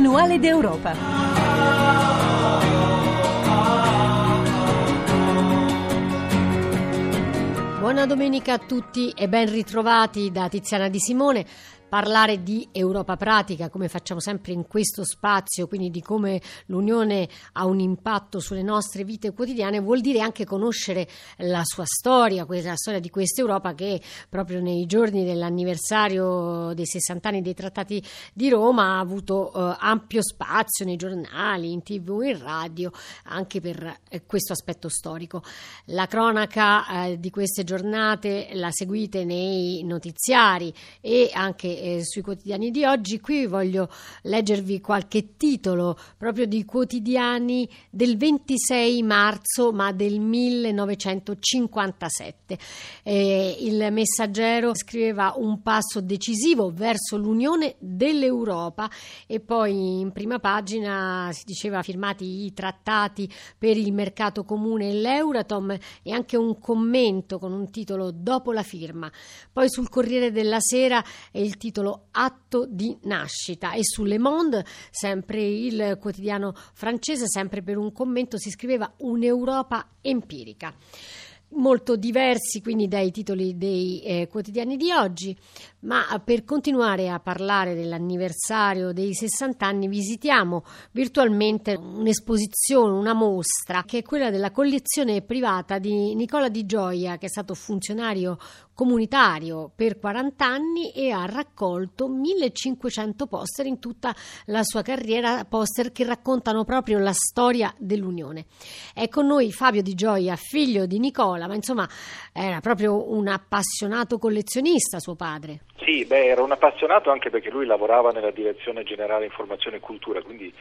Manuale d'Europa. Buona domenica a tutti e ben ritrovati da Tiziana Di Simone parlare di Europa pratica, come facciamo sempre in questo spazio, quindi di come l'Unione ha un impatto sulle nostre vite quotidiane, vuol dire anche conoscere la sua storia, la storia di questa Europa che proprio nei giorni dell'anniversario dei 60 anni dei trattati di Roma ha avuto eh, ampio spazio nei giornali, in tv, in radio, anche per eh, questo aspetto storico. La cronaca eh, di queste giornate la seguite nei notiziari e anche eh, sui quotidiani di oggi. Qui voglio leggervi qualche titolo proprio di quotidiani del 26 marzo, ma del 1957. Eh, il messaggero scriveva un passo decisivo verso l'unione dell'Europa e poi in prima pagina si diceva firmati i trattati per il mercato comune e l'Euratom e anche un commento con un titolo dopo la firma. Poi sul Corriere della Sera il titolo titolo Atto di nascita. E su Le Monde, sempre il quotidiano francese, sempre per un commento si scriveva un'Europa empirica. Molto diversi quindi dai titoli dei eh, quotidiani di oggi, ma per continuare a parlare dell'anniversario dei 60 anni visitiamo virtualmente un'esposizione, una mostra che è quella della collezione privata di Nicola Di Gioia che è stato funzionario comunitario per 40 anni e ha raccolto 1500 poster in tutta la sua carriera, poster che raccontano proprio la storia dell'Unione. È con noi Fabio Di Gioia, figlio di Nicola, ma insomma era proprio un appassionato collezionista suo padre. Sì, beh, era un appassionato anche perché lui lavorava nella direzione generale informazione e cultura, quindi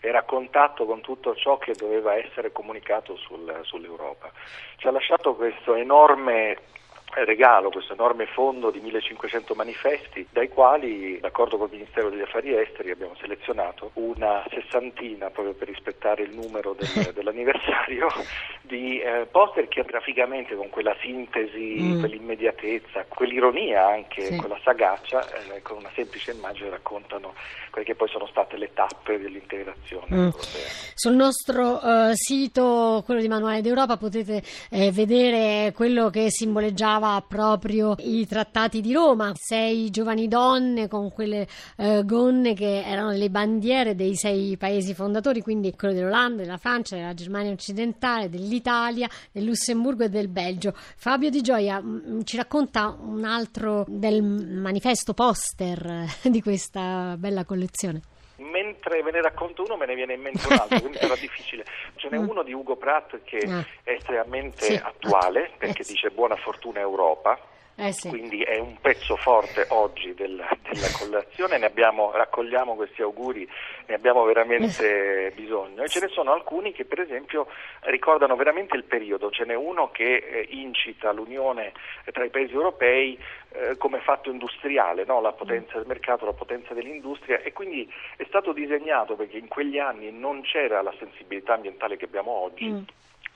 era a contatto con tutto ciò che doveva essere comunicato sul, sull'Europa. Ci ha lasciato questo enorme regalo questo enorme fondo di 1500 manifesti dai quali d'accordo con il Ministero degli Affari Esteri abbiamo selezionato una sessantina proprio per rispettare il numero del, dell'anniversario di eh, poster che graficamente con quella sintesi, mm. quell'immediatezza, quell'ironia anche, sì. quella sagacia eh, con una semplice immagine raccontano quelle che poi sono state le tappe dell'integrazione mm. europea. Sul nostro uh, sito, quello di Manuale d'Europa, potete eh, vedere quello che simboleggiava citava proprio i trattati di Roma, sei giovani donne con quelle eh, gonne che erano le bandiere dei sei paesi fondatori, quindi quello dell'Olanda, della Francia, della Germania occidentale, dell'Italia, del Lussemburgo e del Belgio. Fabio Di Gioia mh, mm, ci racconta un altro del manifesto poster di questa bella collezione mentre ve ne racconto uno me ne viene in mente un altro, quindi sarà difficile. Ce n'è uno di Ugo Pratt che è estremamente sì. attuale perché dice buona fortuna Europa eh sì. Quindi è un pezzo forte oggi della, della collazione, ne abbiamo, raccogliamo questi auguri, ne abbiamo veramente eh. bisogno. E ce ne sono alcuni che per esempio ricordano veramente il periodo, ce n'è uno che eh, incita l'unione tra i paesi europei eh, come fatto industriale, no? la potenza del mercato, la potenza dell'industria e quindi è stato disegnato perché in quegli anni non c'era la sensibilità ambientale che abbiamo oggi. Mm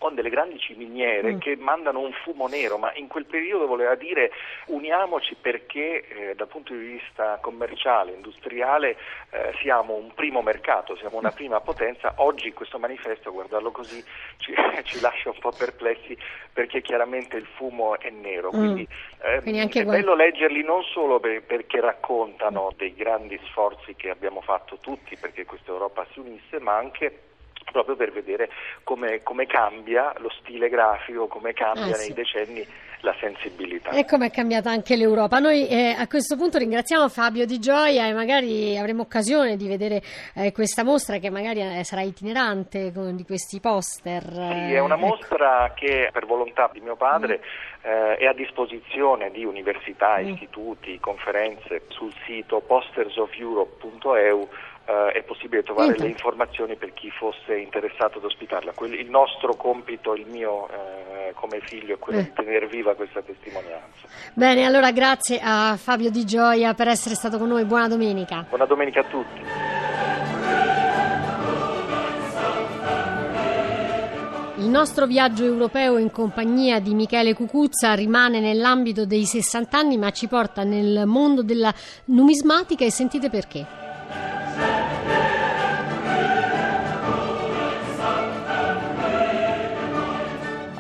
con delle grandi ciminiere mm. che mandano un fumo nero, ma in quel periodo voleva dire uniamoci perché eh, dal punto di vista commerciale, industriale eh, siamo un primo mercato, siamo una mm. prima potenza. Oggi questo manifesto, guardarlo così, ci, ci, lascia un po' perplessi perché chiaramente il fumo è nero. Mm. Quindi, eh, Quindi è bello leggerli non solo per, perché raccontano dei grandi sforzi che abbiamo fatto tutti perché questa Europa si unisse, ma anche proprio per vedere come, come cambia lo stile grafico, come cambia ah, nei sì. decenni la sensibilità. E come è cambiata anche l'Europa. Noi eh, a questo punto ringraziamo Fabio Di Gioia e magari avremo occasione di vedere eh, questa mostra che magari eh, sarà itinerante con, di questi poster. Sì, è una ecco. mostra che per volontà di mio padre mm. Eh, è a disposizione di università, mm. istituti, conferenze sul sito postersofeurope.eu eh, è possibile trovare le informazioni per chi fosse interessato ad ospitarla. il nostro compito, il mio eh, come figlio, è quello eh. di tenere viva questa testimonianza. Bene, allora grazie a Fabio Di Gioia per essere stato con noi. Buona domenica. Buona domenica a tutti. Il nostro viaggio europeo in compagnia di Michele Cucuzza rimane nell'ambito dei 60 anni ma ci porta nel mondo della numismatica e sentite perché.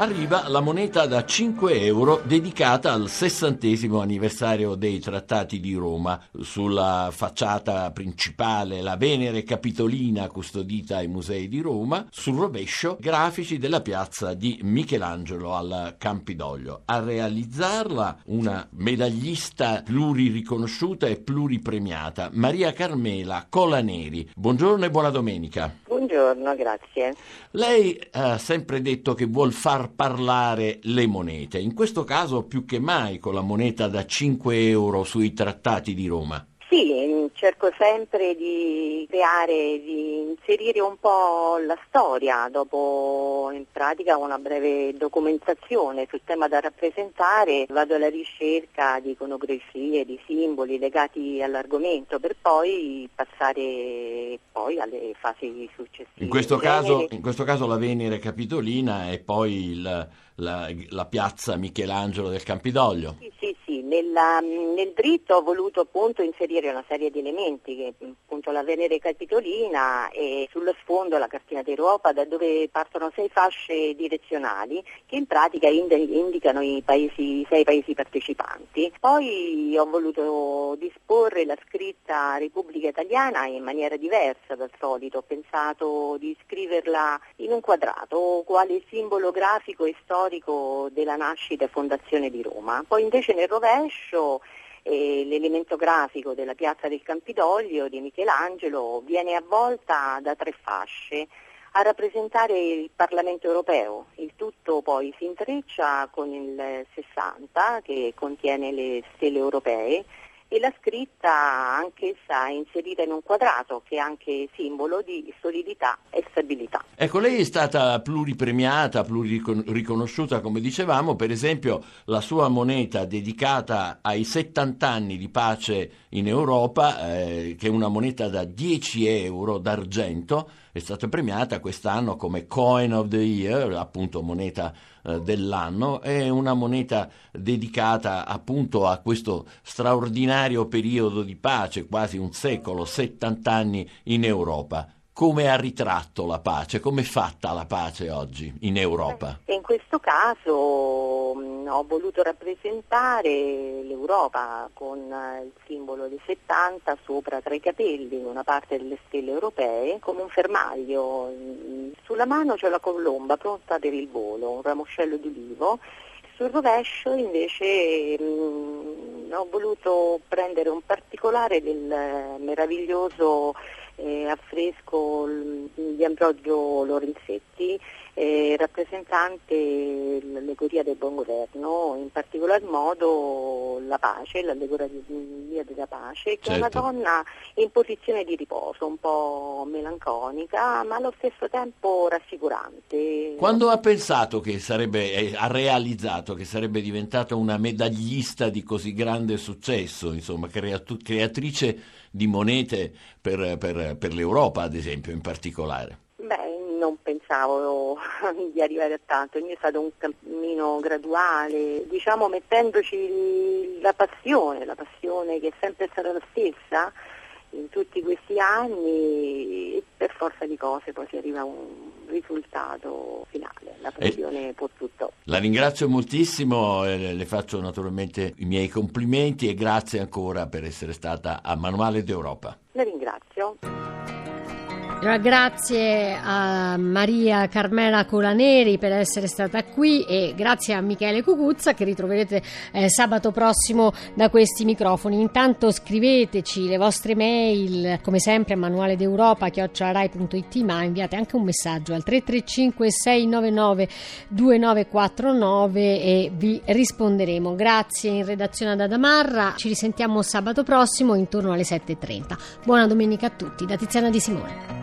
Arriva la moneta da 5 euro dedicata al sessantesimo anniversario dei trattati di Roma. Sulla facciata principale la Venere Capitolina custodita ai musei di Roma, sul rovescio grafici della piazza di Michelangelo al Campidoglio. A realizzarla una medaglista pluririconosciuta e pluripremiata, Maria Carmela Colaneri. Buongiorno e buona domenica. Buongiorno, grazie. Lei ha sempre detto che vuol far parlare le monete, in questo caso più che mai con la moneta da 5 euro sui trattati di Roma. Sì, cerco sempre di creare, di inserire un po' la storia, dopo in pratica una breve documentazione sul tema da rappresentare, vado alla ricerca di iconografie, di simboli legati all'argomento per poi passare poi alle fasi successive. In questo, caso, in questo caso la Venere Capitolina e poi il, la, la, piazza Michelangelo del Campidoglio. Sì, sì, nella, nel dritto ho voluto appunto inserire una serie di elementi, appunto la Venere Capitolina e sullo sfondo la cartina d'Europa da dove partono sei fasce direzionali che in pratica indicano i, paesi, sei paesi partecipanti. Poi ho voluto disporre la scritta Repubblica Italiana in maniera diversa dal solito, ho pensato di scriverla in un quadrato quale simbolo grafico e storico della nascita e fondazione di Roma. Poi invece nel rovescio eh, l'elemento grafico della piazza del Campidoglio di Michelangelo viene avvolta da tre fasce a rappresentare il Parlamento europeo. Il tutto poi si intreccia con il 60 che contiene le stelle europee e la scritta anch'essa inserita in un quadrato che è anche simbolo di solidità e stabilità. Ecco, lei è stata pluripremiata, pluririconosciuta come dicevamo, per esempio la sua moneta dedicata ai 70 anni di pace in Europa, eh, che è una moneta da 10 euro d'argento, è stata premiata quest'anno come Coin of the Year, appunto moneta eh, dell'anno, è una moneta dedicata appunto a questo straordinario periodo di pace, quasi un secolo, 70 anni in Europa come ha ritratto la pace, come è fatta la pace oggi in Europa? In questo caso ho voluto rappresentare l'Europa con il simbolo dei 70 sopra tra i capelli, una parte delle stelle europee, come un fermaglio. Sulla mano c'è la colomba pronta per il volo, un ramoscello di ulivo. Sul rovescio invece mh, ho voluto prendere un particolare del meraviglioso eh, affresco di Ambrogio Lorenzetti, eh, rappresentante l'allegoria del buon governo, in particolar modo la pace, l'allegoria della pace, che certo. è una certo. donna in posizione di riposo, un po' melanconica, ma allo stesso tempo rassicurante. Quando ha pensato che sarebbe, eh, ha realizzato che sarebbe diventata una medaglista di così grande successo, insomma, creatrice di monete per, per, per l'Europa, ad esempio, in particolare? Beh, non pensavo di arrivare a tanto, il mio è stato un cammino graduale, diciamo mettendoci la passione, la passione che è sempre stata la stessa in tutti questi anni e per forza di cose poi si arriva a un risultato finale, la passione eh, può tutto. La ringrazio moltissimo, eh, le faccio naturalmente i miei complimenti e grazie ancora per essere stata a Manuale d'Europa. La ringrazio. Grazie a Maria Carmela Colaneri per essere stata qui e grazie a Michele Cucuzza che ritroverete eh, sabato prossimo da questi microfoni. Intanto scriveteci le vostre mail come sempre a manuale d'Europa chiocciolarai.it ma inviate anche un messaggio al 335 699 2949 e vi risponderemo. Grazie in redazione ad Adamarra, ci risentiamo sabato prossimo intorno alle 7.30. Buona domenica a tutti da Tiziana Di Simone.